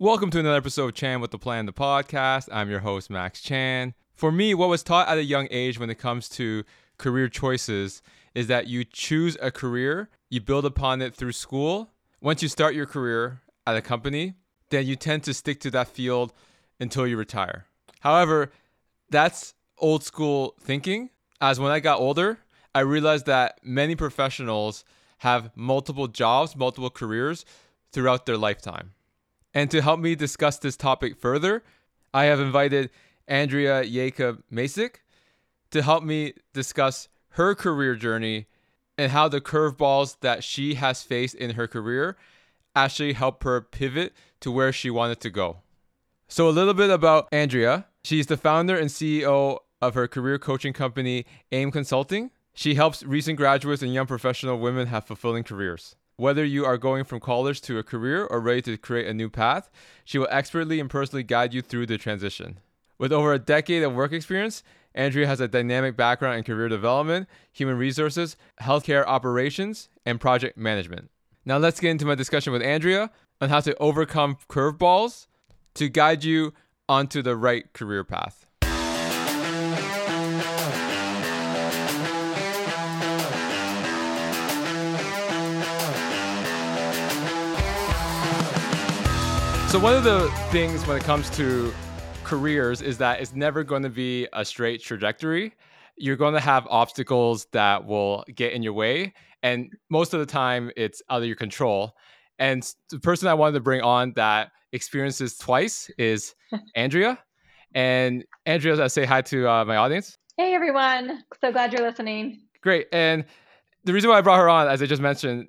Welcome to another episode of Chan with the Plan, the podcast. I'm your host, Max Chan. For me, what was taught at a young age when it comes to career choices is that you choose a career, you build upon it through school. Once you start your career at a company, then you tend to stick to that field until you retire. However, that's old school thinking. As when I got older, I realized that many professionals have multiple jobs, multiple careers throughout their lifetime. And to help me discuss this topic further, I have invited Andrea Yacub Macek to help me discuss her career journey and how the curveballs that she has faced in her career actually helped her pivot to where she wanted to go. So, a little bit about Andrea. She's the founder and CEO of her career coaching company, AYM Consulting. She helps recent graduates and young professional women have fulfilling careers. Whether you are going from college to a career or ready to create a new path, she will expertly and personally guide you through the transition. With over a decade of work experience, Andrea has a dynamic background in career development, human resources, healthcare operations, and project management. Now, let's get into my discussion with Andrea on how to overcome curveballs to guide you onto the right career path. So, one of the things when it comes to careers is that it's never going to be a straight trajectory. You're going to have obstacles that will get in your way. And most of the time, it's out of your control. And the person I wanted to bring on that experiences twice is Andrea. And Andrea, I say hi to uh, my audience. Hey, everyone. So glad you're listening. Great. And the reason why I brought her on, as I just mentioned,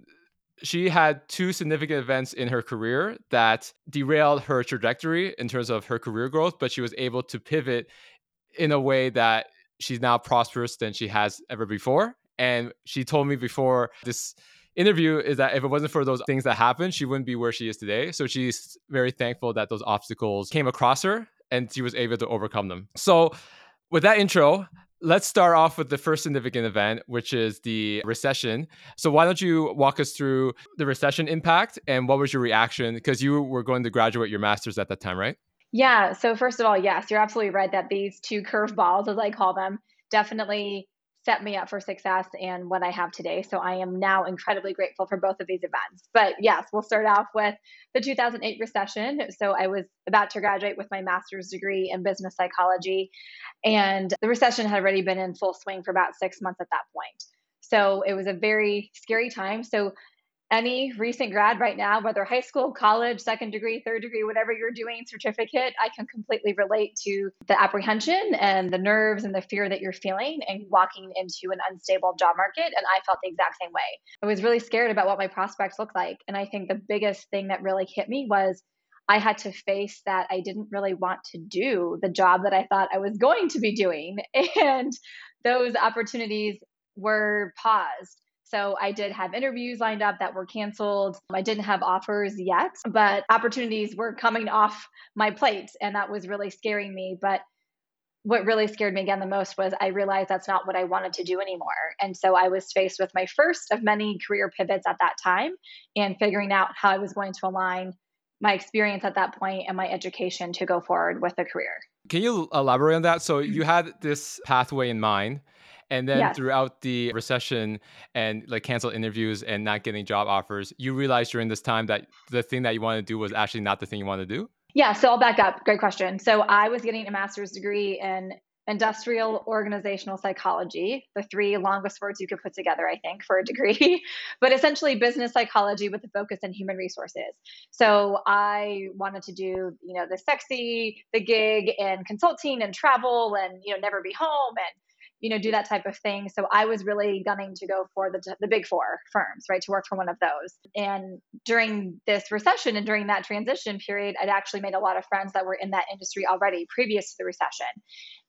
she had two significant events in her career that derailed her trajectory in terms of her career growth, but she was able to pivot in a way that she's now prosperous than she has ever before. And she told me before this interview is that if it wasn't for those things that happened, she wouldn't be where she is today. So she's very thankful that those obstacles came across her and she was able to overcome them. So with that intro, Let's start off with the first significant event, which is the recession. So, why don't you walk us through the recession impact and what was your reaction? Because you were going to graduate your master's at that time, right? Yeah. So, first of all, yes, you're absolutely right that these two curveballs, as I call them, definitely set me up for success and what I have today. So I am now incredibly grateful for both of these events. But yes, we'll start off with the 2008 recession. So I was about to graduate with my master's degree in business psychology, and the recession had already been in full swing for about six months at that point. So it was a very scary time. So any recent grad right now, whether high school, college, second degree, third degree, whatever you're doing, certificate, I can completely relate to the apprehension and the nerves and the fear that you're feeling and walking into an unstable job market. And I felt the exact same way. I was really scared about what my prospects looked like. And I think the biggest thing that really hit me was I had to face that I didn't really want to do the job that I thought I was going to be doing. And those opportunities were paused so I did have interviews lined up that were canceled. I didn't have offers yet, but opportunities were coming off my plate and that was really scaring me. But what really scared me again the most was I realized that's not what I wanted to do anymore. And so I was faced with my first of many career pivots at that time and figuring out how I was going to align my experience at that point and my education to go forward with a career. Can you elaborate on that? So you mm-hmm. had this pathway in mind and then yes. throughout the recession and like canceled interviews and not getting job offers, you realized during this time that the thing that you wanted to do was actually not the thing you wanted to do? Yeah, so I'll back up. Great question. So I was getting a master's degree in industrial organizational psychology, the three longest words you could put together, I think, for a degree, but essentially business psychology with a focus in human resources. So I wanted to do, you know, the sexy, the gig and consulting and travel and, you know, never be home and you know, do that type of thing. So I was really gunning to go for the, the big four firms, right, to work for one of those. And during this recession and during that transition period, I'd actually made a lot of friends that were in that industry already previous to the recession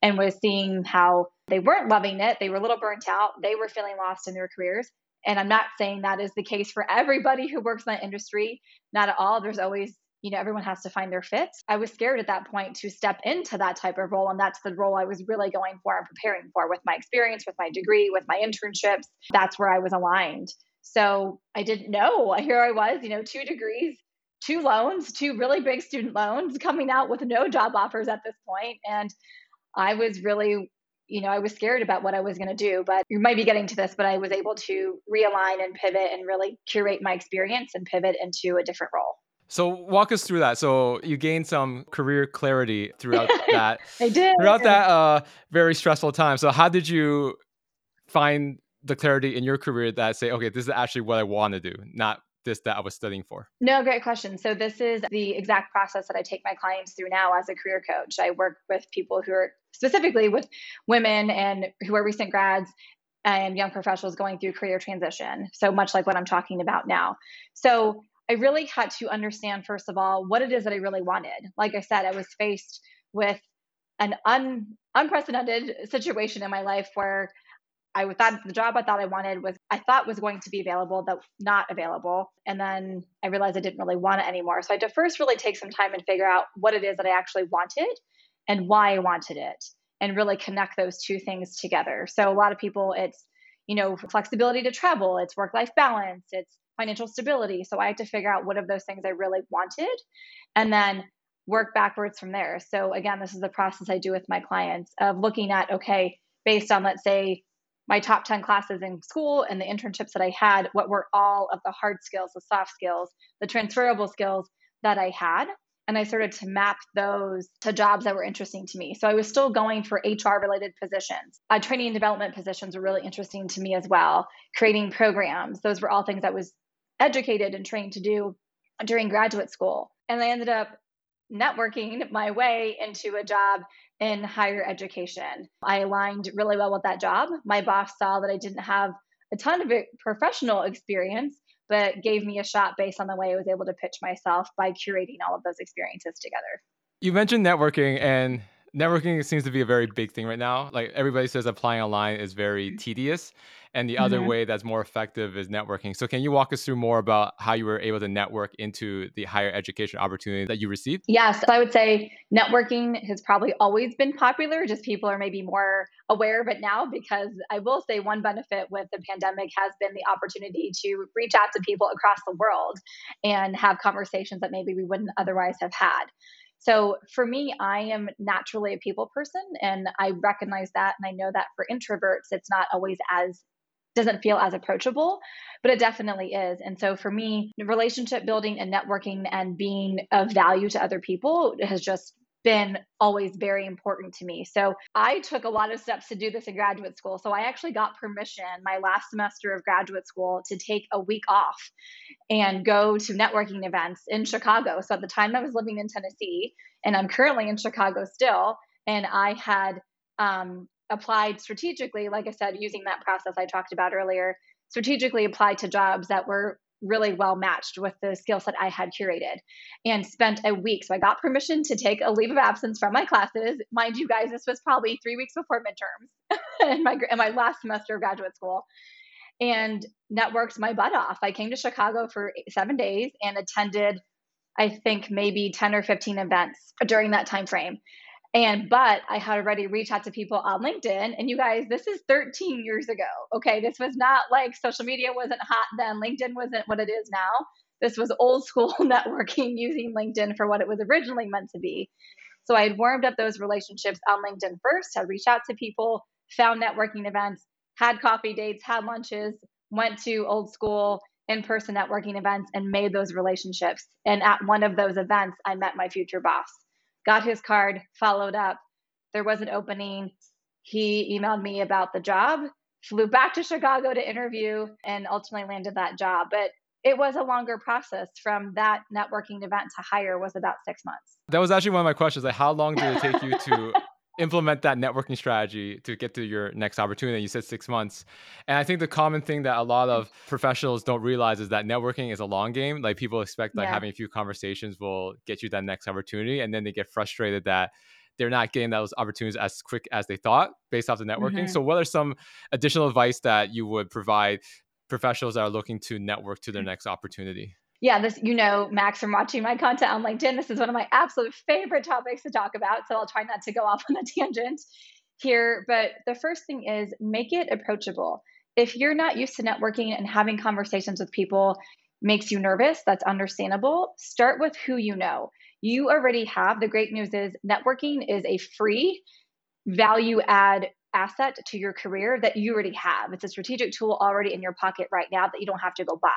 and was seeing how they weren't loving it. They were a little burnt out. They were feeling lost in their careers. And I'm not saying that is the case for everybody who works in that industry, not at all. There's always you know everyone has to find their fit i was scared at that point to step into that type of role and that's the role i was really going for and preparing for with my experience with my degree with my internships. That's where i was aligned. So i didn't know here i was you know two degrees two loans, two really big student loans, coming out with no job offers at this point, and I was really you know, I was scared about what I was going to do, but you might be getting to this, but I was able to realign and pivot and really curate my experience and pivot into a different role. So walk us through that. So you gained some career clarity throughout that. I did. Throughout that uh, very stressful time. So how did you find the clarity in your career that say, okay, this is actually what I want to do, not this that I was studying for? No, great question. So this is the exact process that I take my clients through now as a career coach. I work with people who are specifically with women and who are recent grads and young professionals going through career transition. So much like what I'm talking about now. So I really had to understand, first of all, what it is that I really wanted. Like I said, I was faced with an un, unprecedented situation in my life where I thought the job I thought I wanted was I thought was going to be available, that not available. And then I realized I didn't really want it anymore. So I had to first really take some time and figure out what it is that I actually wanted and why I wanted it and really connect those two things together. So a lot of people it's, you know, flexibility to travel, it's work-life balance, it's financial stability. So I had to figure out what of those things I really wanted and then work backwards from there. So again, this is the process I do with my clients of looking at, okay, based on let's say my top 10 classes in school and the internships that I had, what were all of the hard skills, the soft skills, the transferable skills that I had. And I started to map those to jobs that were interesting to me. So I was still going for HR related positions. Uh, training and development positions were really interesting to me as well. Creating programs, those were all things I was educated and trained to do during graduate school. And I ended up networking my way into a job in higher education. I aligned really well with that job. My boss saw that I didn't have a ton of professional experience, but gave me a shot based on the way I was able to pitch myself by curating all of those experiences together. You mentioned networking, and networking seems to be a very big thing right now. Like everybody says, applying online is very tedious. And the other mm-hmm. way that's more effective is networking. So, can you walk us through more about how you were able to network into the higher education opportunity that you received? Yes, I would say networking has probably always been popular. Just people are maybe more aware of it now because I will say one benefit with the pandemic has been the opportunity to reach out to people across the world and have conversations that maybe we wouldn't otherwise have had. So for me, I am naturally a people person and I recognize that and I know that for introverts, it's not always as doesn't feel as approachable, but it definitely is. And so for me, relationship building and networking and being of value to other people has just been always very important to me. So I took a lot of steps to do this in graduate school. So I actually got permission my last semester of graduate school to take a week off and go to networking events in Chicago. So at the time I was living in Tennessee and I'm currently in Chicago still. And I had um, applied strategically, like I said, using that process I talked about earlier, strategically applied to jobs that were really well matched with the skill set I had curated and spent a week. So I got permission to take a leave of absence from my classes. Mind you guys, this was probably three weeks before midterms in my in my last semester of graduate school and networked my butt off. I came to Chicago for seven days and attended, I think maybe 10 or 15 events during that time frame. And but I had already reached out to people on LinkedIn. And you guys, this is 13 years ago. Okay. This was not like social media wasn't hot then. LinkedIn wasn't what it is now. This was old school networking using LinkedIn for what it was originally meant to be. So I had warmed up those relationships on LinkedIn first. I reached out to people, found networking events, had coffee dates, had lunches, went to old school in person networking events, and made those relationships. And at one of those events, I met my future boss got his card, followed up. There was an opening. He emailed me about the job, flew back to Chicago to interview, and ultimately landed that job. But it was a longer process from that networking event to hire was about six months. That was actually one of my questions. Like, how long did it take you to implement that networking strategy to get to your next opportunity. You said six months. And I think the common thing that a lot of professionals don't realize is that networking is a long game. Like people expect like yeah. having a few conversations will get you that next opportunity. And then they get frustrated that they're not getting those opportunities as quick as they thought based off the networking. Mm-hmm. So what are some additional advice that you would provide professionals that are looking to network to their next opportunity? Yeah, this, you know, Max, from watching my content on LinkedIn, this is one of my absolute favorite topics to talk about. So I'll try not to go off on a tangent here. But the first thing is make it approachable. If you're not used to networking and having conversations with people, makes you nervous, that's understandable. Start with who you know. You already have the great news is networking is a free value add asset to your career that you already have. It's a strategic tool already in your pocket right now that you don't have to go buy.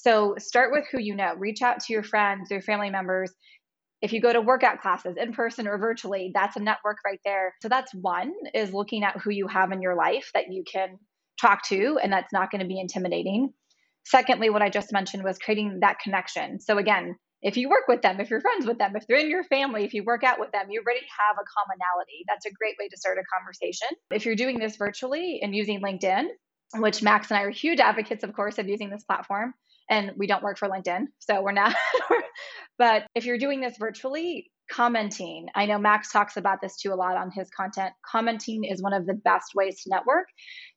So start with who you know. Reach out to your friends, your family members. If you go to workout classes in person or virtually, that's a network right there. So that's one is looking at who you have in your life that you can talk to and that's not going to be intimidating. Secondly, what I just mentioned was creating that connection. So again, if you work with them, if you're friends with them, if they're in your family, if you work out with them, you already have a commonality. That's a great way to start a conversation. If you're doing this virtually and using LinkedIn, which Max and I are huge advocates, of course, of using this platform, and we don't work for LinkedIn, so we're not. but if you're doing this virtually, commenting. I know Max talks about this too a lot on his content. Commenting is one of the best ways to network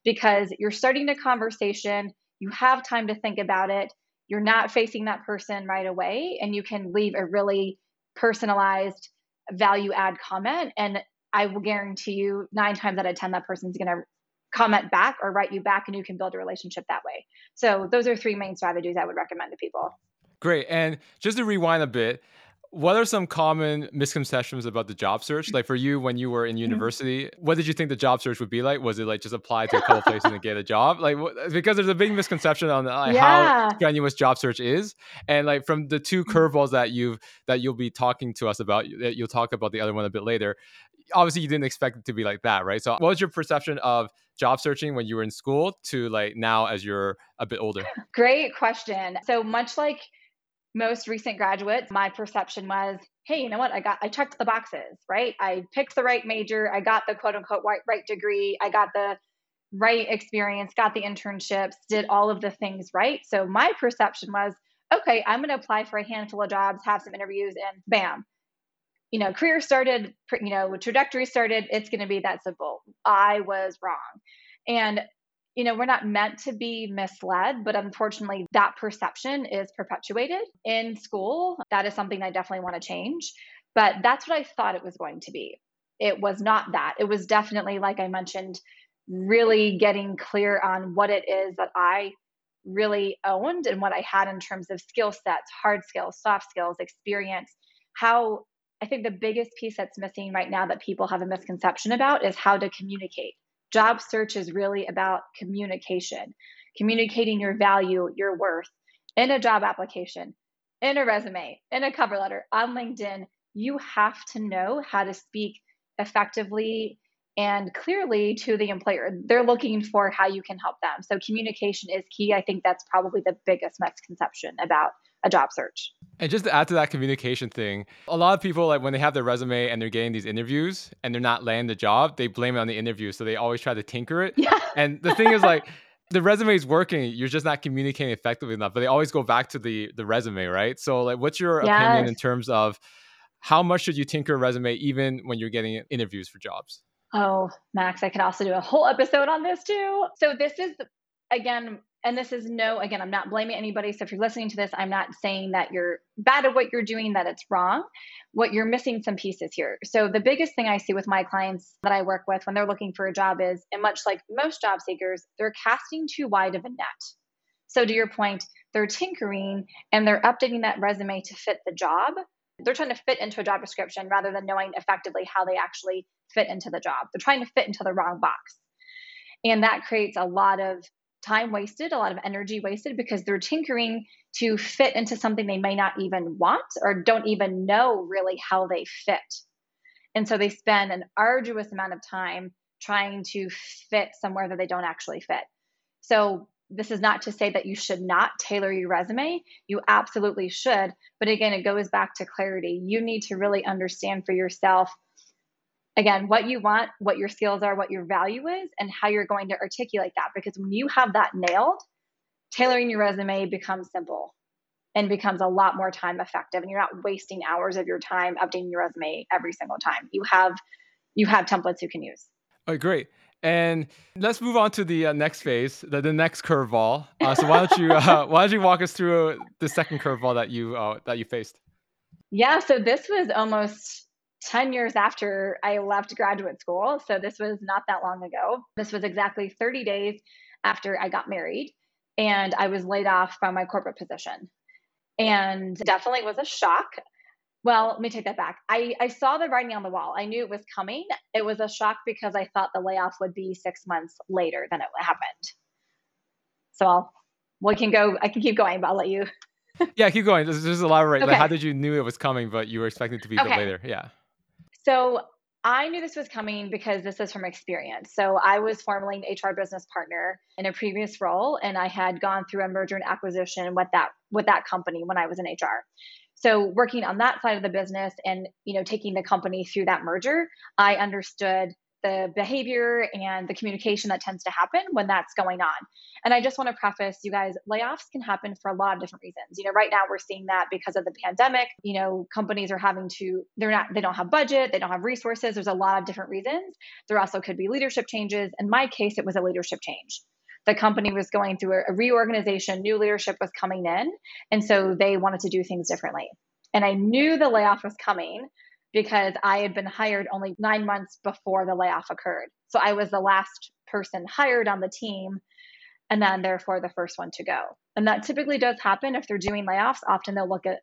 because you're starting a conversation, you have time to think about it, you're not facing that person right away, and you can leave a really personalized value add comment. And I will guarantee you, nine times out of 10, that person's going to comment back or write you back, and you can build a relationship that way. So, those are three main strategies I would recommend to people. Great. And just to rewind a bit, what are some common misconceptions about the job search? Like for you, when you were in mm-hmm. university, what did you think the job search would be like? Was it like just apply to a couple places and get a job? Like because there's a big misconception on like, yeah. how strenuous job search is, and like from the two mm-hmm. curveballs that you've that you'll be talking to us about, that you'll talk about the other one a bit later. Obviously, you didn't expect it to be like that, right? So, what was your perception of job searching when you were in school to like now as you're a bit older? Great question. So much like most recent graduates, my perception was, hey, you know what? I got, I checked the boxes, right? I picked the right major. I got the quote unquote right, right degree. I got the right experience, got the internships, did all of the things right. So my perception was, okay, I'm going to apply for a handful of jobs, have some interviews, and bam, you know, career started, you know, trajectory started. It's going to be that simple. I was wrong. And you know, we're not meant to be misled, but unfortunately, that perception is perpetuated in school. That is something I definitely want to change. But that's what I thought it was going to be. It was not that. It was definitely, like I mentioned, really getting clear on what it is that I really owned and what I had in terms of skill sets, hard skills, soft skills, experience. How I think the biggest piece that's missing right now that people have a misconception about is how to communicate job search is really about communication, communicating your value, your worth in a job application, in a resume, in a cover letter, on LinkedIn. You have to know how to speak effectively and clearly to the employer. They're looking for how you can help them. So communication is key. I think that's probably the biggest misconception about a job search. And just to add to that communication thing, a lot of people like when they have their resume and they're getting these interviews and they're not landing the job, they blame it on the interview. So they always try to tinker it. Yeah. And the thing is like the resume is working, you're just not communicating effectively enough. But they always go back to the the resume, right? So like what's your yes. opinion in terms of how much should you tinker a resume even when you're getting interviews for jobs? Oh, Max, I could also do a whole episode on this too. So this is again and this is no again i'm not blaming anybody. So if you're listening to this i'm not saying that you're bad at what you're doing that it's wrong. What you're missing some pieces here. So the biggest thing i see with my clients that i work with when they're looking for a job is and much like most job seekers they're casting too wide of a net. So to your point they're tinkering and they're updating that resume to fit the job. They're trying to fit into a job description rather than knowing effectively how they actually fit into the job. They're trying to fit into the wrong box. And that creates a lot of time wasted, a lot of energy wasted because they're tinkering to fit into something they may not even want or don't even know really how they fit. And so they spend an arduous amount of time trying to fit somewhere that they don't actually fit. So this is not to say that you should not tailor your resume. You absolutely should. But again, it goes back to clarity. You need to really understand for yourself again what you want what your skills are what your value is and how you're going to articulate that. Because when you have that nailed tailoring your resume becomes simple and becomes a lot more time effective and you're not wasting hours of your time updating your resume every single time. You have you have templates you can use. Oh great. And let's move on to the uh, next phase the, the next curveball. Uh, so why don't you uh, why don't you walk us through the second curveball that you uh, that you faced? Yeah so this was almost 10 years after I left graduate school. So this was not that long ago. This was exactly 30 days after I got married. and I was laid off from my corporate position. And definitely was a shock. Well, let me take that back. I, I saw the writing on the wall. I knew it was coming. It was a shock because I thought the layoff would be six months later than it happened. So I'll, we can go, I can keep going, but I'll let you. yeah, keep going. Just, just elaborate. Okay. Like, how did you knew it was coming, but you were expecting to be okay. later? Yeah. So I knew this was coming because this is from experience. So I was formerly an HR business partner in a previous role, and I had gone through a merger and acquisition with that with that company when I was in HR. So working on that side of the business and you know taking the company through that merger, I understood the behavior and the communication that tends to happen when that's going on. And I just want to preface you guys, layoffs can happen for a lot of different reasons. You know, right now we're seeing that because of the pandemic, you know, companies are having to, they're not, they don't have budget, they don't have resources. There's a lot of different reasons. There also could be leadership changes. In my case, it was a leadership change. The company was going through a reorganization, new leadership was coming in. And so they wanted to do things differently. And I knew the layoff was coming because I had been hired only nine months before the layoff occurred. So I was the last person hired on the team and then therefore the first one to go. And that typically does happen if they're doing layoffs. Often they'll look at,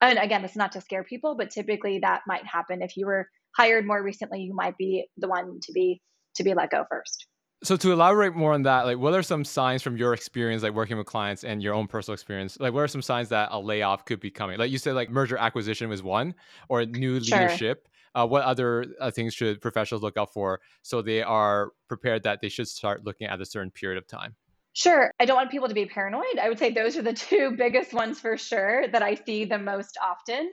and again, it's not to scare people, but typically that might happen. If you were hired more recently, you might be the one to be to be let go first. So to elaborate more on that, like what are some signs from your experience, like working with clients and your own personal experience? Like what are some signs that a layoff could be coming? Like you said, like merger acquisition was one, or new sure. leadership. Uh, what other uh, things should professionals look out for so they are prepared that they should start looking at a certain period of time? Sure. I don't want people to be paranoid. I would say those are the two biggest ones for sure that I see the most often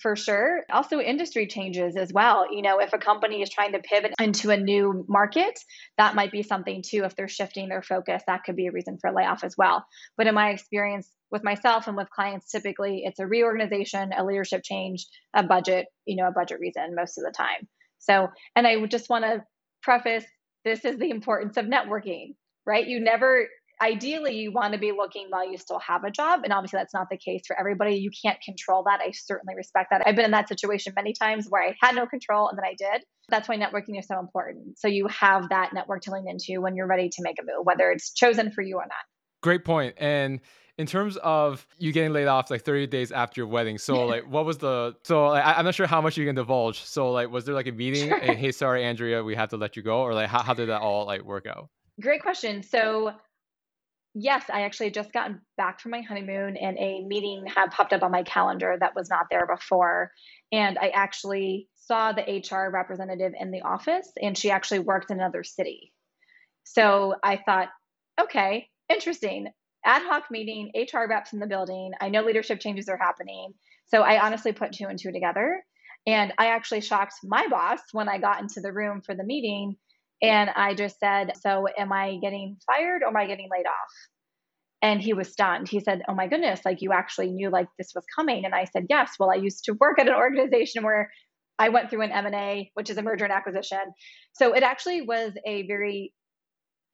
for sure. Also, industry changes as well. You know, if a company is trying to pivot into a new market, that might be something too. If they're shifting their focus, that could be a reason for layoff as well. But in my experience with myself and with clients, typically it's a reorganization, a leadership change, a budget, you know, a budget reason most of the time. So, and I just want to preface this is the importance of networking, right? You never ideally you want to be looking while you still have a job and obviously that's not the case for everybody. You can't control that. I certainly respect that. I've been in that situation many times where i had no control and then i did. That's why networking is so important. So you have that network to lean into when you're ready to make a move whether it's chosen for you or not. Great point. and in terms of you getting laid off like 30 days after your wedding so like what was the so like, I, am not sure how much you can divulge. So like was there like a meeting sure. hey sorry andrea we have to let you go or like how, how did that all like work out? Great question. So Yes, I actually just gotten back from my honeymoon and a meeting had popped up on my calendar that was not there before. And I actually saw the HR representative in the office and she actually worked in another city. So I thought, okay, interesting. Ad hoc meeting, HR reps in the building. I know leadership changes are happening. So I honestly put two and two together. And I actually shocked my boss when I got into the room for the meeting and I just said, So am I getting fired or am I getting laid off? And he was stunned. He said, Oh my goodness, like you actually knew like this was coming. And I said, Yes. Well, I used to work at an organization where I went through an M&A, which is a merger and acquisition. So it actually was a very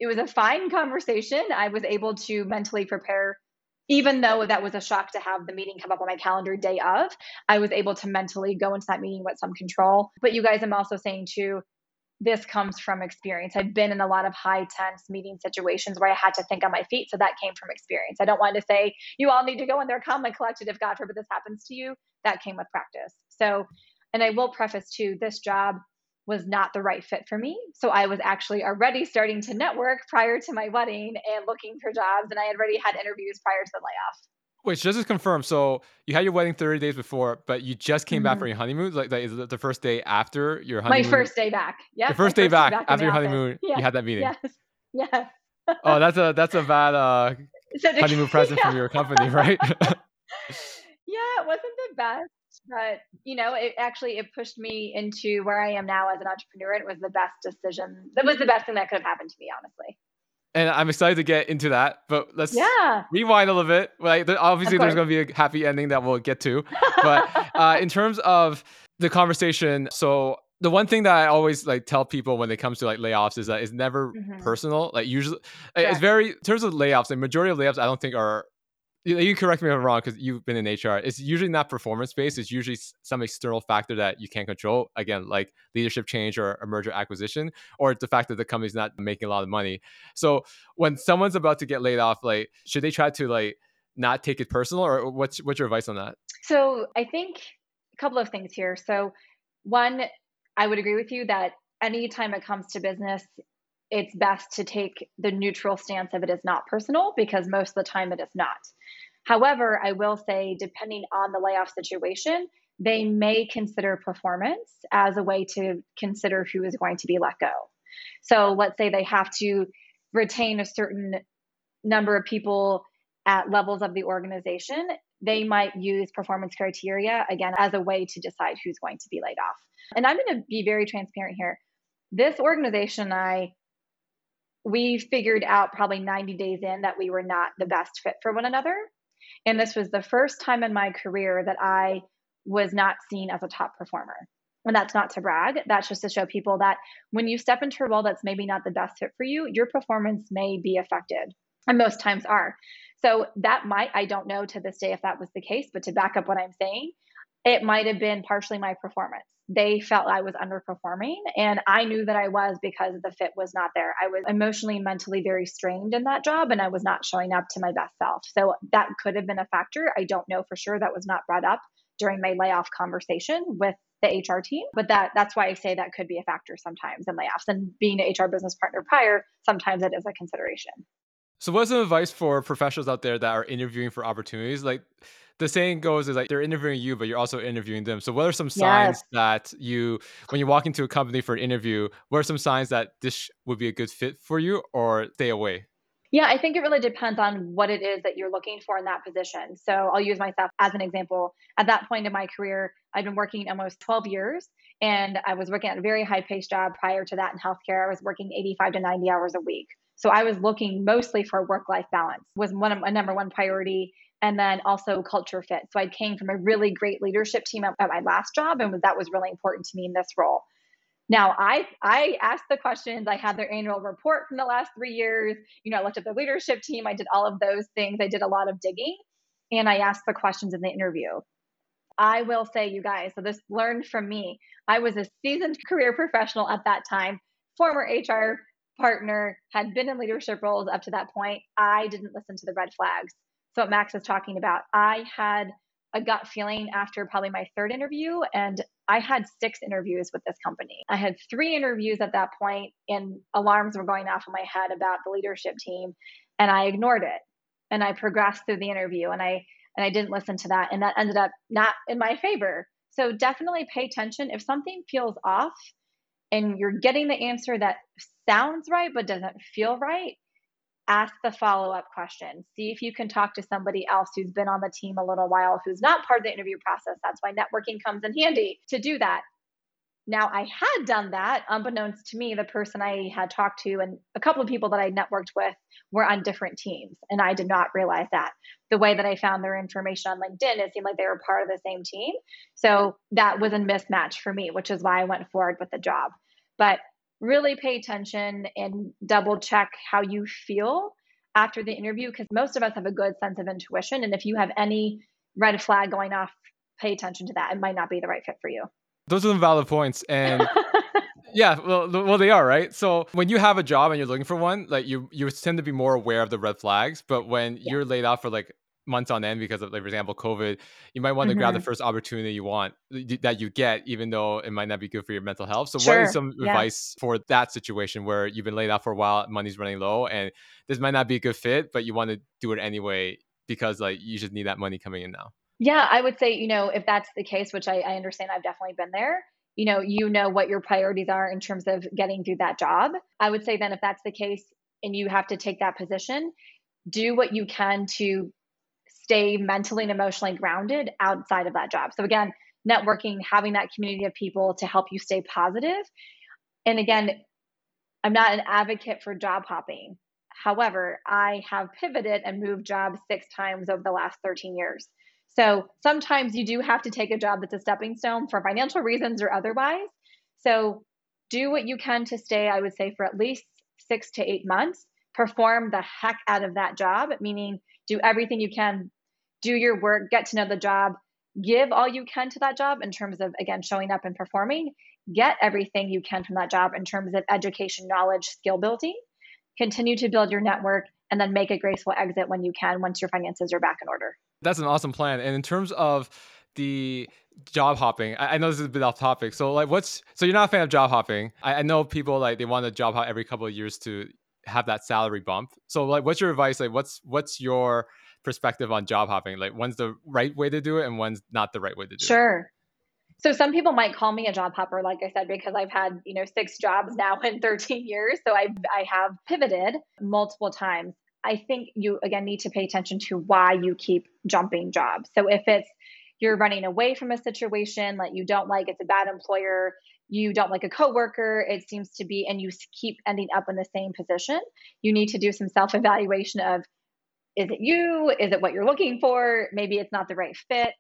it was a fine conversation. I was able to mentally prepare even though that was a shock to have the meeting come up on my calendar day of, I was able to mentally go into that meeting with some control. But you guys, I'm also saying too, this comes from experience. I've been in a lot of high tense meeting situations where I had to think on my feet. So that came from experience. I don't want to say you all need to go in there calm and collected if God forbid this happens to you. That came with practice. So, and I will preface too, this job was not the right fit for me. So I was actually already starting to network prior to my wedding and looking for jobs. And I had already had interviews prior to the layoff. Wait, just to confirm, so you had your wedding 30 days before, but you just came mm-hmm. back from your honeymoon? Like, like, is it the first day after your honeymoon? My first day back. Yeah. The first day first back, back after your honeymoon, yeah. you had that meeting. Yes. Yes. oh, that's a that's a bad uh, honeymoon present yeah. from your company, right? yeah, it wasn't the best, but you know, it actually it pushed me into where I am now as an entrepreneur. It was the best decision. That was the best thing that could have happened to me, honestly and I'm excited to get into that. But let's yeah. rewind a little bit. Like, obviously, there's going to be a happy ending that we'll get to. But uh, in terms of the conversation, so the one thing that I always like tell people when it comes to like layoffs is that it's never mm-hmm. personal. Like usually, it's very in terms of layoffs. The majority of layoffs I don't think are you can correct me if I'm wrong because you've been in HR. It's usually not performance based. It's usually some external factor that you can't control. Again, like leadership change or a merger acquisition, or the fact that the company's not making a lot of money. So when someone's about to get laid off, like should they try to like not take it personal, or what's what's your advice on that? So I think a couple of things here. So one, I would agree with you that anytime it comes to business, it's best to take the neutral stance of it is not personal because most of the time it is not. However, I will say, depending on the layoff situation, they may consider performance as a way to consider who is going to be let go. So let's say they have to retain a certain number of people at levels of the organization, they might use performance criteria again as a way to decide who's going to be laid off. And I'm going to be very transparent here. This organization I we figured out probably 90 days in that we were not the best fit for one another. And this was the first time in my career that I was not seen as a top performer. And that's not to brag, that's just to show people that when you step into a role that's maybe not the best fit for you, your performance may be affected, and most times are. So that might, I don't know to this day if that was the case, but to back up what I'm saying, it might have been partially my performance they felt I was underperforming. And I knew that I was because the fit was not there. I was emotionally mentally very strained in that job and I was not showing up to my best self. So that could have been a factor. I don't know for sure. That was not brought up during my layoff conversation with the HR team. But that that's why I say that could be a factor sometimes in layoffs. And being an HR business partner prior, sometimes it is a consideration. So what's some advice for professionals out there that are interviewing for opportunities? Like the saying goes is like they're interviewing you, but you're also interviewing them. So what are some signs yes. that you, when you walk into a company for an interview, what are some signs that this would be a good fit for you or stay away? Yeah, I think it really depends on what it is that you're looking for in that position. So I'll use myself as an example. At that point in my career, I've been working almost 12 years and I was working at a very high paced job prior to that in healthcare. I was working 85 to 90 hours a week. So I was looking mostly for work life balance was one of my number one priority and then also culture fit. So I came from a really great leadership team at, my last job, and that was really important to me in this role. Now I I asked the questions. I had their annual report from the last three years. You know, I looked at the leadership team. I did all of those things. I did a lot of digging, and I asked the questions in the interview. I will say, you guys, so this learned from me. I was a seasoned career professional at that time, former HR partner, had been in leadership roles up to that point. I didn't listen to the red flags. So what Max is talking about, I had a gut feeling after probably my third interview and I had six interviews with this company. I had three interviews at that point and alarms were going off in my head about the leadership team and I ignored it. And I progressed through the interview and I and I didn't listen to that and that ended up not in my favor. So definitely pay attention if something feels off and you're getting the answer that sounds right but doesn't feel right, ask the follow up question. See if you can talk to somebody else who's been on the team a little while, who's not part of the interview process. That's why networking comes in handy to do that. Now, I had done that, unbeknownst to me, the person I had talked to and a couple of people that I networked with were on different teams. And I did not realize that. The way that I found their information on LinkedIn, it seemed like they were part of the same team. So that was a mismatch for me, which is why I went forward with the job. But really pay attention and double check how you feel after the interview because most of us have a good sense of intuition. And if you have any red flag going off, pay attention to that. It might not be the right fit for you. Those are some valid points. And yeah, well, well, they are right. So when you have a job and you're looking for one, like you, you tend to be more aware of the red flags. But when yeah. you're laid off for like months on end because of, like, for example, COVID, you might want to mm-hmm. grab the mm-hmm. first opportunity you want that you get, even though it might not be good for your mental health. So, sure. what is some yeah. advice for that situation where you've been laid off for a while, money's running low, and this might not be a good fit, but you want to do it anyway because like you just need that money coming in now? Yeah, I would say, you know, if that's the case, which I, I understand, I've definitely been there you know you know what your priorities are in terms of getting through that job i would say then if that's the case and you have to take that position do what you can to stay mentally and emotionally grounded outside of that job. So, again, networking, having that community of people to help you stay positive. And again, I'm not an advocate for job hopping. However, I have pivoted and moved jobs six times over the last 13 years. So sometimes you do have to take a job that's a stepping stone for financial reasons or otherwise. So do what you can to stay, I would say, for at least six to eight months. Perform the heck out of that job, meaning do everything you can, do your work, get to know the job, give all you can to that job in terms of, again, showing up and performing, get everything you can from that job in terms of education, knowledge, skill building, continue to build your network, and then make a graceful exit when you can once your finances are back in order. That's an awesome plan. And in terms of the job hopping, I, I know this is a bit off topic. So like what's so you're not a fan of job hopping. I, I know people like they want to job hop every couple of years to have that salary bump. So like what's your advice? Like what's what's your perspective on job hopping? Like when's the right way to do it and when's not the right way to do sure. it? Sure. So some people might call me a job hopper, like I said, because I've had, you know, six jobs now in 13 years. So I I have pivoted multiple times. I think you again need to pay attention to why you keep jumping jobs. So if it's you're running away from a situation that you don't like, it's a bad employer, you don't like a coworker, it seems to be, and you keep ending up in the same position, you need to do some self evaluation of is it you? Is it what you're looking for? Maybe it's not the right fit.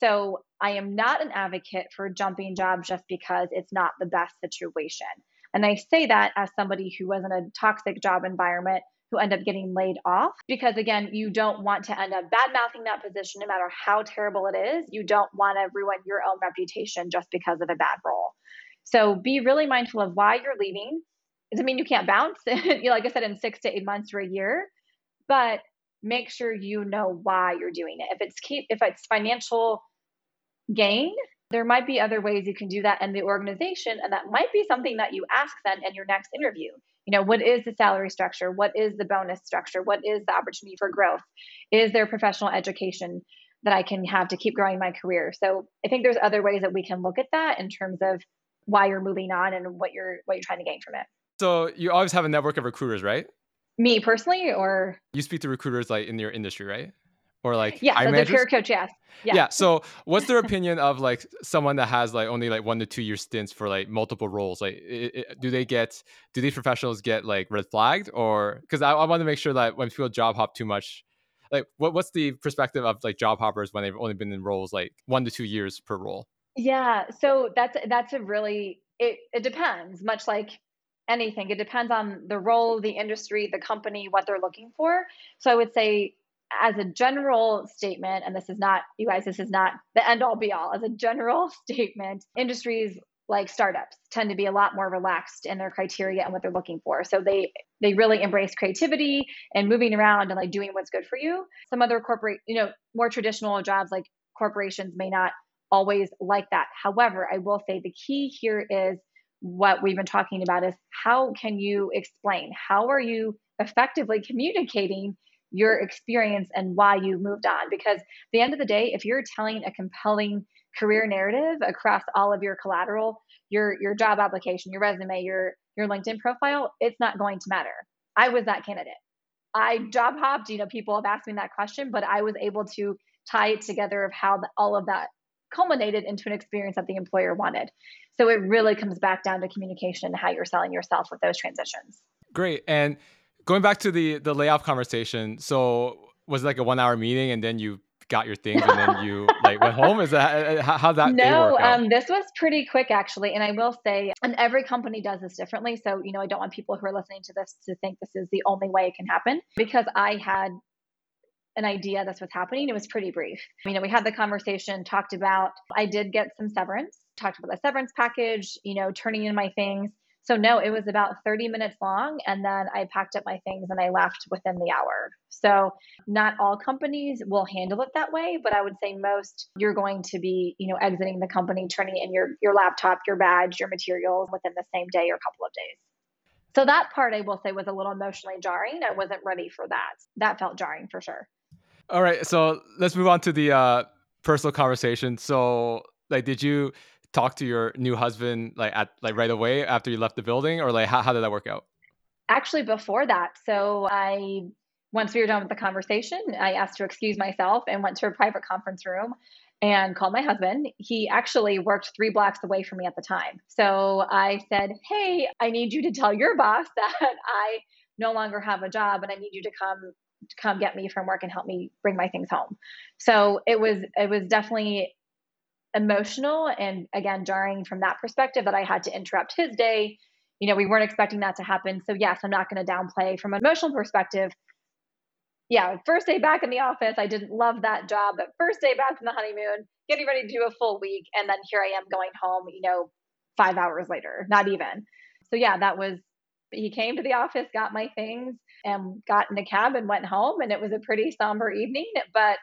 So I am not an advocate for jumping jobs just because it's not the best situation. And I say that as somebody who was in a toxic job environment who end up getting laid off. Because again you don't want to end up bad mouthing that position no matter how terrible it is. You don't want to ruin your own reputation just because of a bad role. So be really mindful of why you're leaving. Doesn't mean you can't bounce like i said in six to eight months or a year but make sure you know why you're doing it. If it's keep if it's financial gain there might be other ways you can do that in the organization and that might be something that you ask then in your next interview you know what is the salary structure? What is the bonus structure? What is the opportunity for growth? Is there professional education that i can have to keep growing my career? So i think there's other ways that we can look at that in terms of why you're moving on and what you're what you're trying to gain from it. So you always have a network of recruiters right? Me personally or? You speak to recruiters like in your industry right or like yeah, as a career coach, yes. Yeah. yeah. So what's their opinion of like someone that has like only like one to two year stints for like multiple roles? Like, it, it, do they get do these professionals get like red flagged or because I, I want to make sure that when people job hop too much, like what what's the perspective of like job hoppers when they've only been in roles like one to two years per role? Yeah. So that's that's a really it it depends. Much like anything, it depends on the role, the industry, the company, what they're looking for. So I would say as a general statement, and this is not, you guys, this is not the end all be all, as a general statement, industries like startups tend to be a lot more relaxed in their criteria and what they're looking for. So they they really embrace creativity and moving around and like doing what's good for you. Some other corporate, you know, more traditional jobs like corporations may not always like that. However, I will say the key here is what we've been talking about is how can you explain? How are you effectively communicating your experience and why you moved on. Because at the end of the day, if you're telling a compelling career narrative across all of your collateral, your your job application, your resume, your your LinkedIn profile, it's not going to matter. I was that candidate. I job hopped. You know, people have asked me that question, but I was able to tie it together of how the, all of that culminated into an experience that the employer wanted. So it really comes back down to communication and how you're selling yourself with those transitions. Great. And going back to the the layoff conversation. So was it like a one hour meeting, and then you got your things, and then you like went home? Is that how, how that? No, um, this was pretty quick actually, and I will say, and every company does this differently. So you know, I don't want people who are listening to this to think this is the only way it can happen because I had an idea this was happening. It was pretty brief. You know, we had the conversation, talked about, I did get some severance, talked about the severance package, you know, turning in my things. So no, it was about 30 minutes long and then I packed up my things and I left within the hour. So not all companies will handle it that way, but I would say most you're going to be, you know, exiting the company, turning in your your laptop, your badge, your materials within the same day or a couple of days. So that part I will say was a little emotionally jarring. I wasn't ready for that. That felt jarring for sure. All right, so let's move on to the uh, personal conversation. So, like, did you talk to your new husband like at like right away after you left the building, or like how, how did that work out? Actually, before that, so I once we were done with the conversation, I asked to excuse myself and went to a private conference room and called my husband. He actually worked three blocks away from me at the time. So I said, Hey, I need you to tell your boss that I no longer have a job and I need you to come come get me from work and help me bring my things home. So it was it was definitely emotional and again jarring from that perspective that I had to interrupt his day. You know, we weren't expecting that to happen. So yes, I'm not going to downplay from an emotional perspective. yeah, first day back in the office, I didn't love that job, but first day back from the honeymoon, getting ready to do a full week. And then here I am going home, you know, five hours later, not even. So yeah, that was, he came to the office, got my things, and got in a cab and went home. And it was a pretty somber evening, but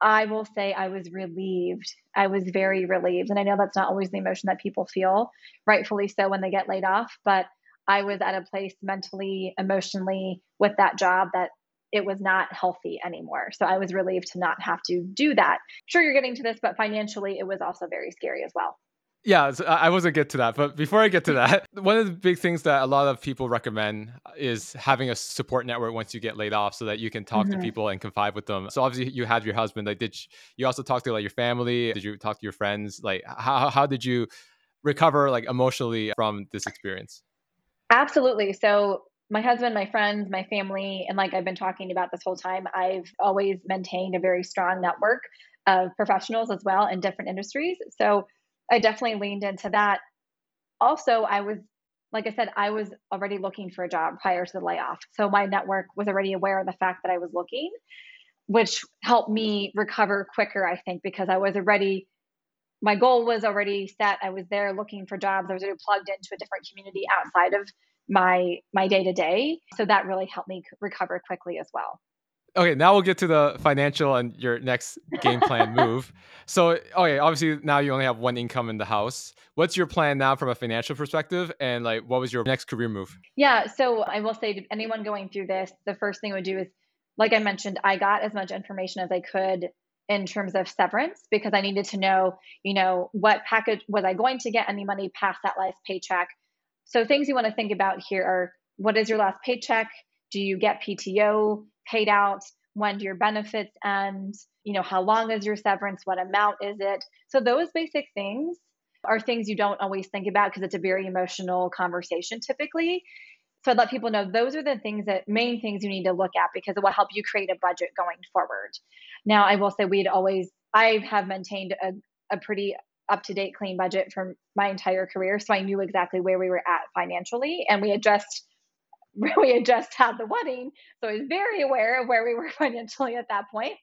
I will say I was relieved. I was very relieved. And I know that's not always the emotion that people feel, rightfully so, when they get laid off. But I was at a place mentally, emotionally with that job that it was not healthy anymore. So I was relieved to not have to do that. Sure, you're getting to this, but financially, it was also very scary as well. Yeah, so I wasn't get to that, but before I get to that, one of the big things that a lot of people recommend is having a support network once you get laid off, so that you can talk mm-hmm. to people and confide with them. So obviously, you had your husband. Like, did you also talk to like your family? Did you talk to your friends? Like, how how did you recover like emotionally from this experience? Absolutely. So my husband, my friends, my family, and like I've been talking about this whole time, I've always maintained a very strong network of professionals as well in different industries. So I definitely leaned into that. Also, I was, like I said, I was already looking for a job prior to the layoff. So my network was already aware of the fact that I was looking, which helped me recover quicker, I think, because I was already my goal was already set. I was there looking for jobs. I was already plugged into a different community outside of my my day to day. So that really helped me recover quickly as well. Okay, now we'll get to the financial and your next game plan move. So, okay, obviously now you only have one income in the house. What's your plan now from a financial perspective, and like what was your next career move? Yeah, so I will say to anyone going through this, the first thing I would do is, like I mentioned, I got as much information as I could in terms of severance because I needed to know, you know, what package was I going to get any money past that last paycheck so things you want to think about here are what is your last paycheck? Do you get PTO paid out? When do your benefits end? You know, how long is your severance? What amount is it? So those basic things are things you don't always think about because it's a very emotional conversation typically. So I'd let people know those are the things that main things you need to look at because it will help you create a budget going forward. Now I will say we'd always I have maintained a, a pretty up to date clean budget for my entire career. So I knew exactly where we were at financially. And we just we had just had the wedding. So I was very aware of where we were financially at that point,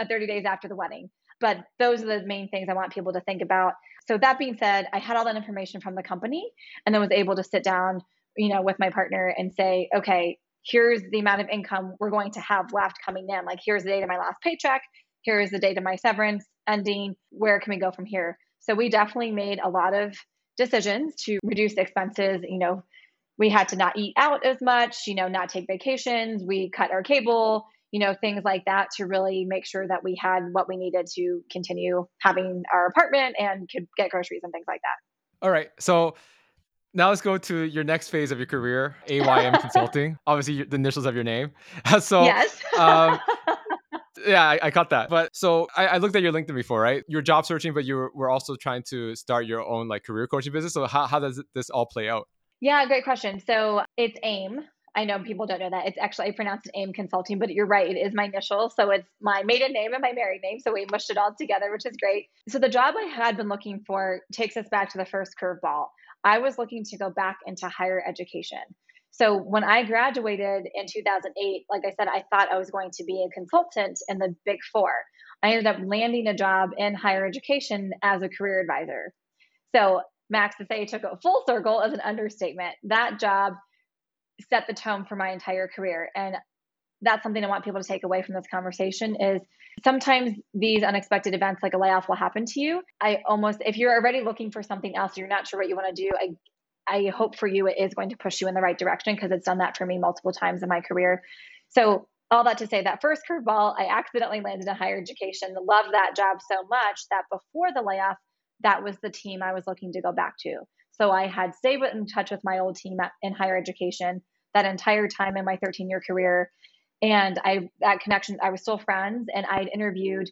uh, 30 days after the wedding. But those are the main things I want people to think about. So that being said, I had all that information from the company and then was able to sit down, you know, with my partner and say, okay, here's the amount of income we're going to have left coming in. Like here's the date of my last paycheck. Here's the date of my severance ending. Where can we go from here? So we definitely made a lot of decisions to reduce expenses. You know, we had to not eat out as much, you know, not take vacations. We cut our cable, you know, things like that to really make sure that we had what we needed to continue having our apartment and could get groceries and things like that. All right. So now let's go to your next phase of your career, AYM Consulting. Obviously, the initials of your name. so, yes. um, yeah, I, I, caught that. But so I, I, looked at your LinkedIn before, right? You're job searching, but you were also trying to start your own like career coaching business. So how, how does this all play out? Yeah, great question. So it's AIM. I know people don't know that. It's actually I pronounced it AIM Consulting, but you're right. It is my initial. So it's my maiden name and my married name. So we mushed it all together, which is great. So the job I had been looking for takes us back to the first curveball. I was looking to go back into higher education. So when I graduated in 2008, like I said, I thought I was going to be a consultant in the big four. I ended up landing a job in higher education as a career advisor. So Max, to say took a full circle is an understatement. That job set the tone for my entire career. And that's something I want people to take away from this conversation is sometimes these unexpected events like a layoff will happen to you. I almost if you're already looking for something else, you're not sure what you want to do, I I hope for you it is going to push you in the right direction because it's done that for me multiple times in my career. So, all that to say, that first curveball, I accidentally landed in higher education. Loved that job so much that before the layoff, that was the team I was looking to go back to. So, I had stayed in touch with my old team at, in higher education that entire time in my 13 year career. And I, that connection, I was still friends and I'd interviewed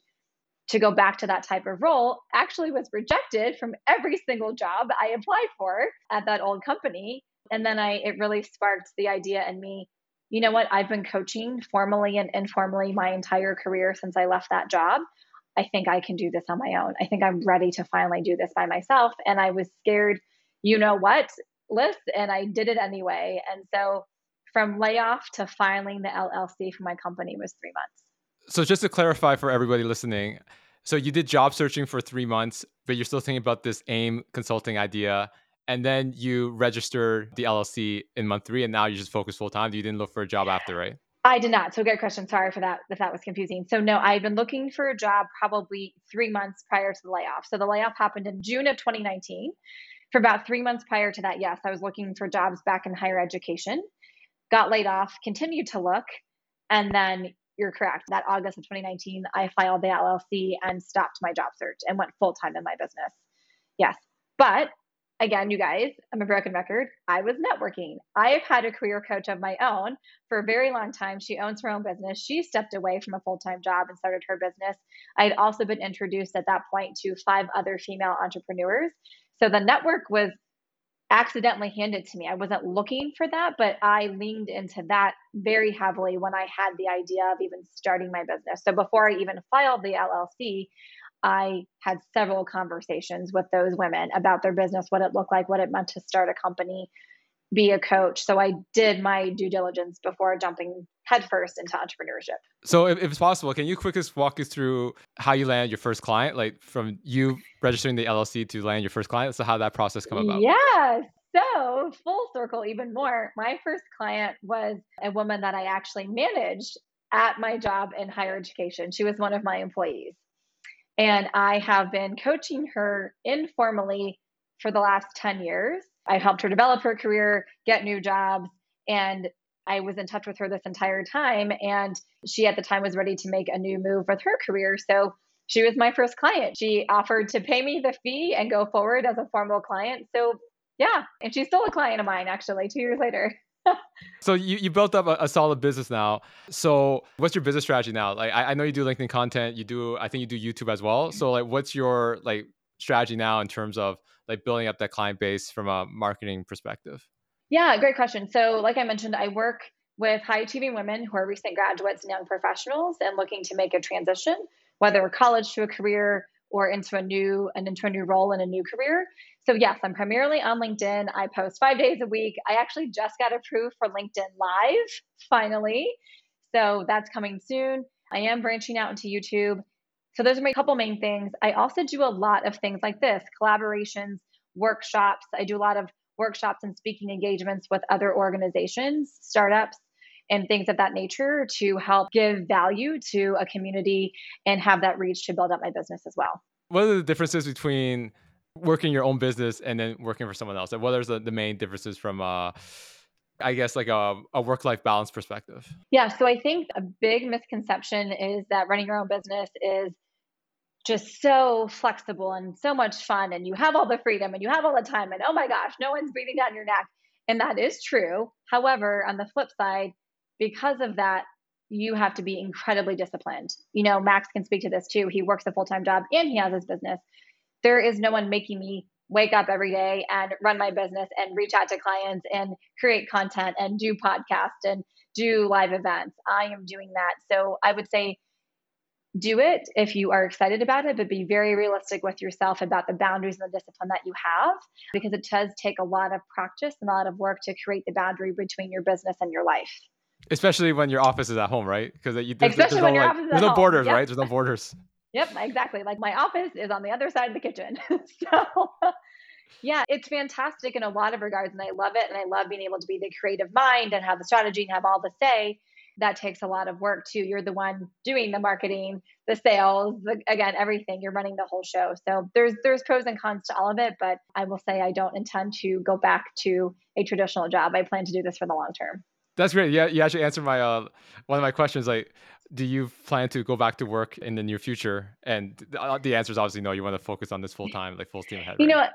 to go back to that type of role actually was rejected from every single job I applied for at that old company. And then I it really sparked the idea in me, you know what, I've been coaching formally and informally my entire career since I left that job. I think I can do this on my own. I think I'm ready to finally do this by myself. And I was scared, you know what, Liz, and I did it anyway. And so from layoff to filing the LLC for my company was three months. So just to clarify for everybody listening, so you did job searching for three months, but you're still thinking about this AIM consulting idea. And then you registered the LLC in month three, and now you just focus full time. You didn't look for a job after, right? I did not. So good question. Sorry for that if that was confusing. So no, I've been looking for a job probably three months prior to the layoff. So the layoff happened in June of 2019. For about three months prior to that, yes, I was looking for jobs back in higher education. Got laid off, continued to look, and then you're correct. That August of 2019, I filed the LLC and stopped my job search and went full time in my business. Yes. But again, you guys, I'm a broken record. I was networking. I have had a career coach of my own for a very long time. She owns her own business. She stepped away from a full time job and started her business. I had also been introduced at that point to five other female entrepreneurs. So the network was accidentally handed to me. I wasn't looking for that, but I leaned into that very heavily when I had the idea of even starting my business. So before I even filed the LLC, I had several conversations with those women about their business, what it looked like, what it meant to start a company, be a coach. So I did my due diligence before jumping headfirst into entrepreneurship. So if, if it's possible, can you quickly walk us through how you land your first client, like from you registering the LLC to land your first client? So how that process come about? Yeah. So full circle, even more. My first client was a woman that I actually managed at my job in higher education. She was one of my employees. And I have been coaching her informally for the last 10 years. I helped her develop her career, get new jobs, and I was in touch with her this entire time. And she at the time was ready to make a new move with her career. So she was my first client. She offered to pay me the fee and go forward as a formal client. So, yeah. And she's still a client of mine, actually, two years later. So you, you built up a, a, solid business now. So what's your business strategy now? Like I, I, know you do LinkedIn content, you do I think you do YouTube as well. So like what's your like strategy now in terms of like building up that client base from a marketing perspective? Yeah, great question. So like I mentioned, I work with high achieving women who are recent graduates and young professionals and looking to make a transition, whether college to a career or into a new and into a new role in a new career. So, yes, I'm primarily on LinkedIn. I post five days a week. I actually just got approved for LinkedIn Live finally. So, that's coming soon. I am branching out into YouTube. So, those are my couple main things. I also do a lot of things like this collaborations, workshops. I do a lot of workshops and speaking engagements with other organizations, startups, and things of that nature to help give value to a community and have that reach to build up my business as well. What are the differences between working your own business and then working for someone else? And what are the, the main differences from uh I guess like a, a work life balance perspective? Yeah, so I think a big misconception is that running your own business is just so flexible and so much fun and you have all the freedom and you have all the time and oh my gosh, no one's breathing down your neck. And that is true. However, on the flip side, because of that, you have to be incredibly disciplined. You know, Max can speak to this too. He works a full time job and he has his business there is no one making me wake up every day and run my business and reach out to clients and create content and do podcasts and do live events. I am doing that. So I would say do it if you are excited about it, but be very realistic with yourself about the boundaries and the discipline that you have because it does take a lot of practice and a lot of work to create the boundary between your business and your life. Especially when your office is at home, right? Because there's, there's, there's, no, like, there's no borders, yep. right? There's no borders. Yep, exactly. Like my office is on the other side of the kitchen. so, yeah, it's fantastic in a lot of regards. And I love it. And I love being able to be the creative mind and have the strategy and have all the say. That takes a lot of work too. You're the one doing the marketing, the sales, the, again, everything. You're running the whole show. So there's there's pros and cons to all of it. But I will say I don't intend to go back to a traditional job. I plan to do this for the long term. That's great. Yeah, you actually answered my uh, one of my questions. Like, do you plan to go back to work in the near future? And the, uh, answer is obviously no. You want to focus on this full time, like full steam ahead. You know what?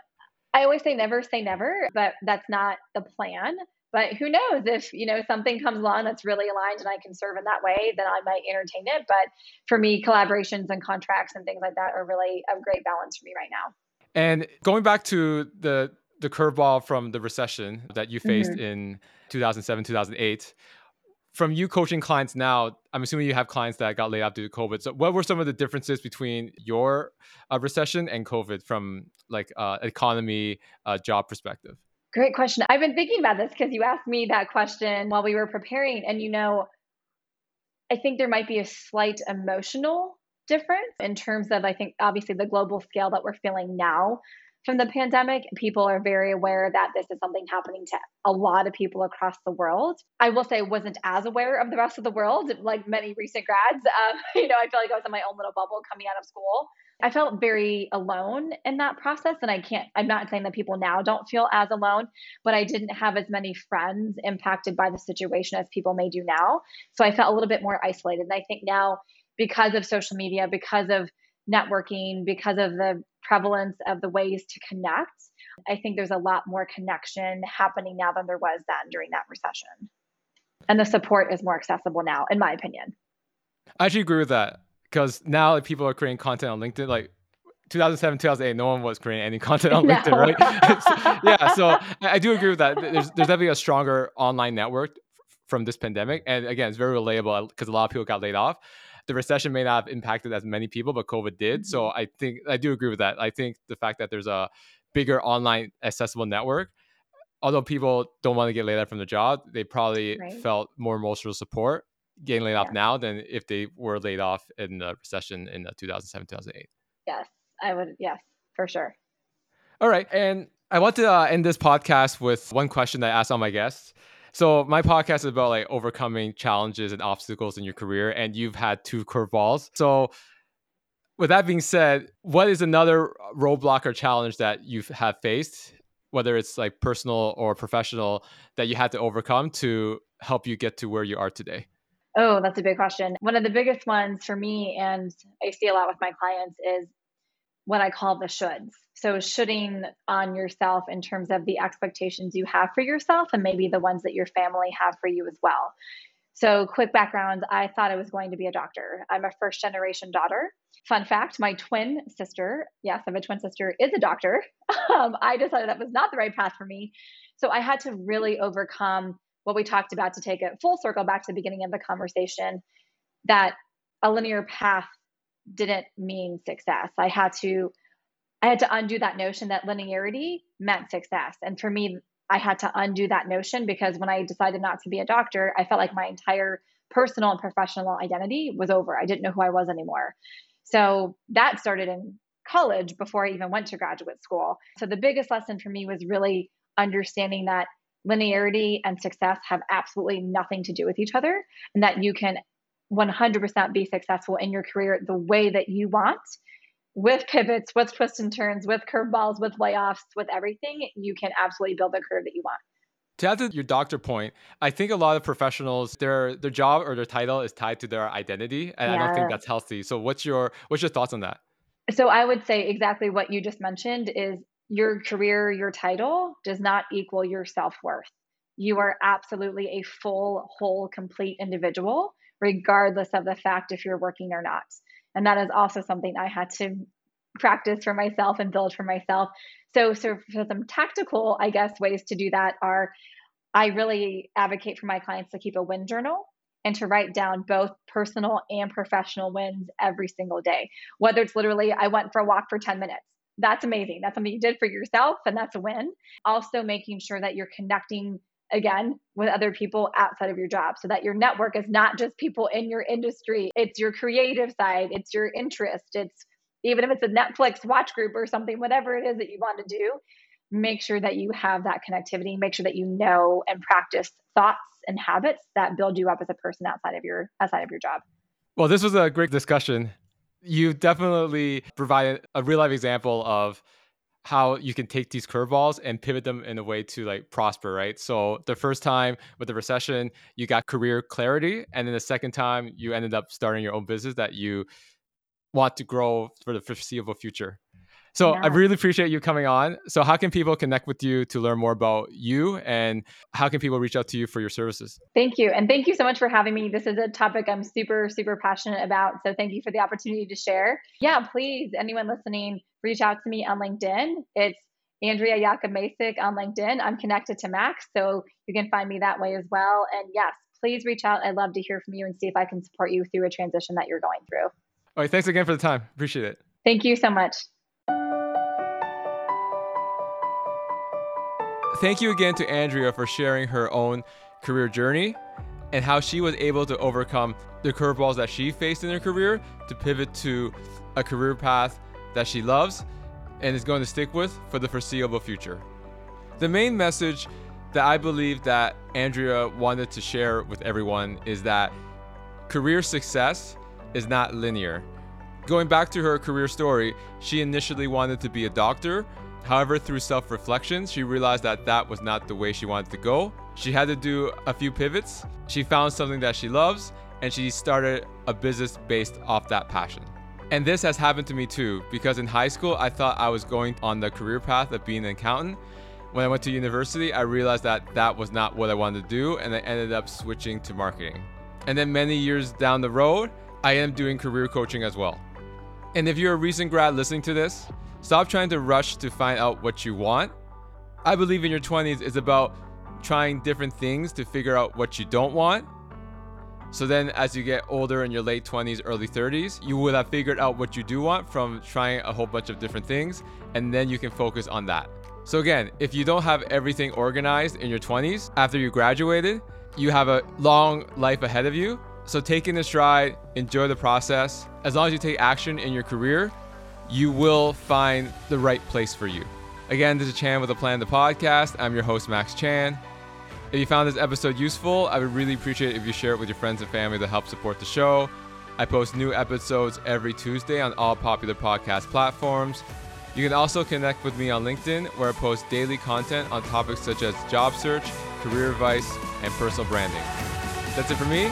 I always say never say never, but that's not the plan. But who knows if you know something comes along that's really aligned and I can serve in that way, then I might entertain it. But for me, collaborations and contracts and things like that are really a great balance for me right now. And going back to the the curveball from the recession that you faced mm-hmm. in 2007 2008 from you coaching clients now, I'm assuming you have clients that got laid off due to COVID. So, what were some of the differences between your uh, recession and COVID from like uh, economy, uh, job perspective? Great question. I've been thinking about this because you asked me that question while we were preparing. And, you know, I think there might be a slight emotional difference in terms of, I think, obviously the global scale that we're feeling now from the pandemic. People are very aware that this is something happening to a lot of people across the world. I will say wasn't as aware of the rest of the world, like many recent grads. Um, you know, I feel like I was in my own little bubble coming out of school. I felt very alone in that process. And I can't, I'm not saying that people now don't feel as alone, but I didn't have as many friends impacted by the situation as people may do now. So I felt a little bit more isolated. And I think now, because of social media, because of networking, because of the prevalence of the ways to connect, I think there's a lot more connection happening now than there was then during that recession. And the support is more accessible now, in my opinion. I actually agree with that because now like, people are creating content on LinkedIn. Like 2007, 2008, no one was creating any content on LinkedIn, right? yeah, so I, I, do agree with that. There's there's definitely a stronger online network from this pandemic, and again, it's very relatable because a lot of people got laid off. The recession may not have impacted as many people, but COVID did. Mm-hmm. So I think I do agree with that. I think the fact that there's a bigger online accessible network although people don't want to get laid off from the job, they probably right. felt more emotional support getting laid off now than if they were laid off in the recession in 2007 2008 yes i would yes for sure all right and i want to uh, end this podcast with one question that i asked all my guests so my podcast is about like overcoming challenges and obstacles in your career and you've had two curveballs so with that being said what is another roadblock or challenge that you have faced whether it's like personal or professional that you had to overcome to help you get to where you are today Oh, that's a big question. One of the biggest ones for me, and I see a lot with my clients, is what I call the shoulds. So, shoulding on yourself in terms of the expectations you have for yourself and maybe the ones that your family have for you as well. So, quick background I thought I was going to be a doctor. I'm a first generation daughter. Fun fact my twin sister, yes, I have a twin sister, is a doctor. Um, I decided that was not the right path for me. So, I had to really overcome what we talked about to take it full circle back to the beginning of the conversation that a linear path didn't mean success. I had to I had to undo that notion that linearity meant success. And for me, I had to undo that notion because when I decided not to be a doctor, I felt like my entire personal and professional identity was over. I didn't know who I was anymore. So that started in college before I even went to graduate school. So the biggest lesson for me was really understanding that linearity and success have absolutely nothing to do with each other, and that you can 100% be successful in your career the way that you want with pivots, with twists and turns, with curveballs, with layoffs, with everything. You can absolutely build the career that you want. To add to your doctor point, I think a lot of professionals their their job or their title is tied to their identity, and yeah. I don't think that's healthy. So, what's your what's your thoughts on that? So, I would say exactly what you just mentioned is your career, your title does not equal your self worth. You are absolutely a full, whole, complete individual, regardless of the fact if you're working or not. And that is also something I had to practice for myself and build for myself. So, so for some tactical, I guess, ways to do that are I really advocate for my clients to keep a win journal and to write down both personal and professional wins every single day. Whether it's literally, I went for a walk for 10 minutes that's amazing. That's something you did for yourself, and that's a win. Also, making sure that you're connecting again with other people outside of your job so that your network is not just people in your industry, it's your creative side, it's your interest, it's even if it's a Netflix watch group or something, whatever it is that you want to do, make sure that you have that connectivity, make sure that you know and practice thoughts and habits that build you up as a person outside of your outside of your job. Well, this was a great discussion. You definitely provided a real life example of how you can take these curveballs and pivot them in a way to like prosper, right? So the first time with the recession, you got career clarity, and then the second time you ended up starting your own business that you want to grow for the foreseeable future. So yeah. I really appreciate you coming on. So how can people connect with you to learn more about you and how can people reach out to you for your services? Thank you. And thank you so much for having me. This is a topic I'm super, super passionate about. So thank you for the opportunity to share. Yeah, please, anyone listening, reach out to me on LinkedIn. It's Andrea Yacub on LinkedIn. I'm connected to Max, so you can find me that way as well. And yes, please reach out. I'd love to hear from you and see if I can support you through a transition that you're going through. All right. Thanks again for the time. Appreciate it. Thank you so much. Thank you again to Andrea for sharing her own career journey and how she was able to overcome the curveballs that she faced in her career to pivot to a career path that she loves and is going to stick with for the foreseeable future. The main message that I believe that Andrea wanted to share with everyone is that career success is not linear. Going back to her career story, she initially wanted to be a doctor. However, through self reflection, she realized that that was not the way she wanted to go. She had to do a few pivots. She found something that she loves and she started a business based off that passion. And this has happened to me too, because in high school, I thought I was going on the career path of being an accountant. When I went to university, I realized that that was not what I wanted to do, and I ended up switching to marketing. And then many years down the road, I am doing career coaching as well. And if you're a recent grad listening to this, stop trying to rush to find out what you want. I believe in your 20s is about trying different things to figure out what you don't want so then, as you get older in your late 20s, early 30s, you will have figured out what you do want from trying a whole bunch of different things, and then you can focus on that. So, again, if you don't have everything organized in your 20s after you graduated, you have a long life ahead of you. So, take in stride, enjoy the process. As long as you take action in your career, you will find the right place for you. Again, this is Chan with a Plan the podcast. I'm your host, Max Chan. If you found this episode useful, I would really appreciate it if you share it with your friends and family to help support the show. I post new episodes every Tuesday on all popular podcast platforms. You can also connect with me on LinkedIn, where I post daily content on topics such as job search, career advice, and personal branding. That's it for me,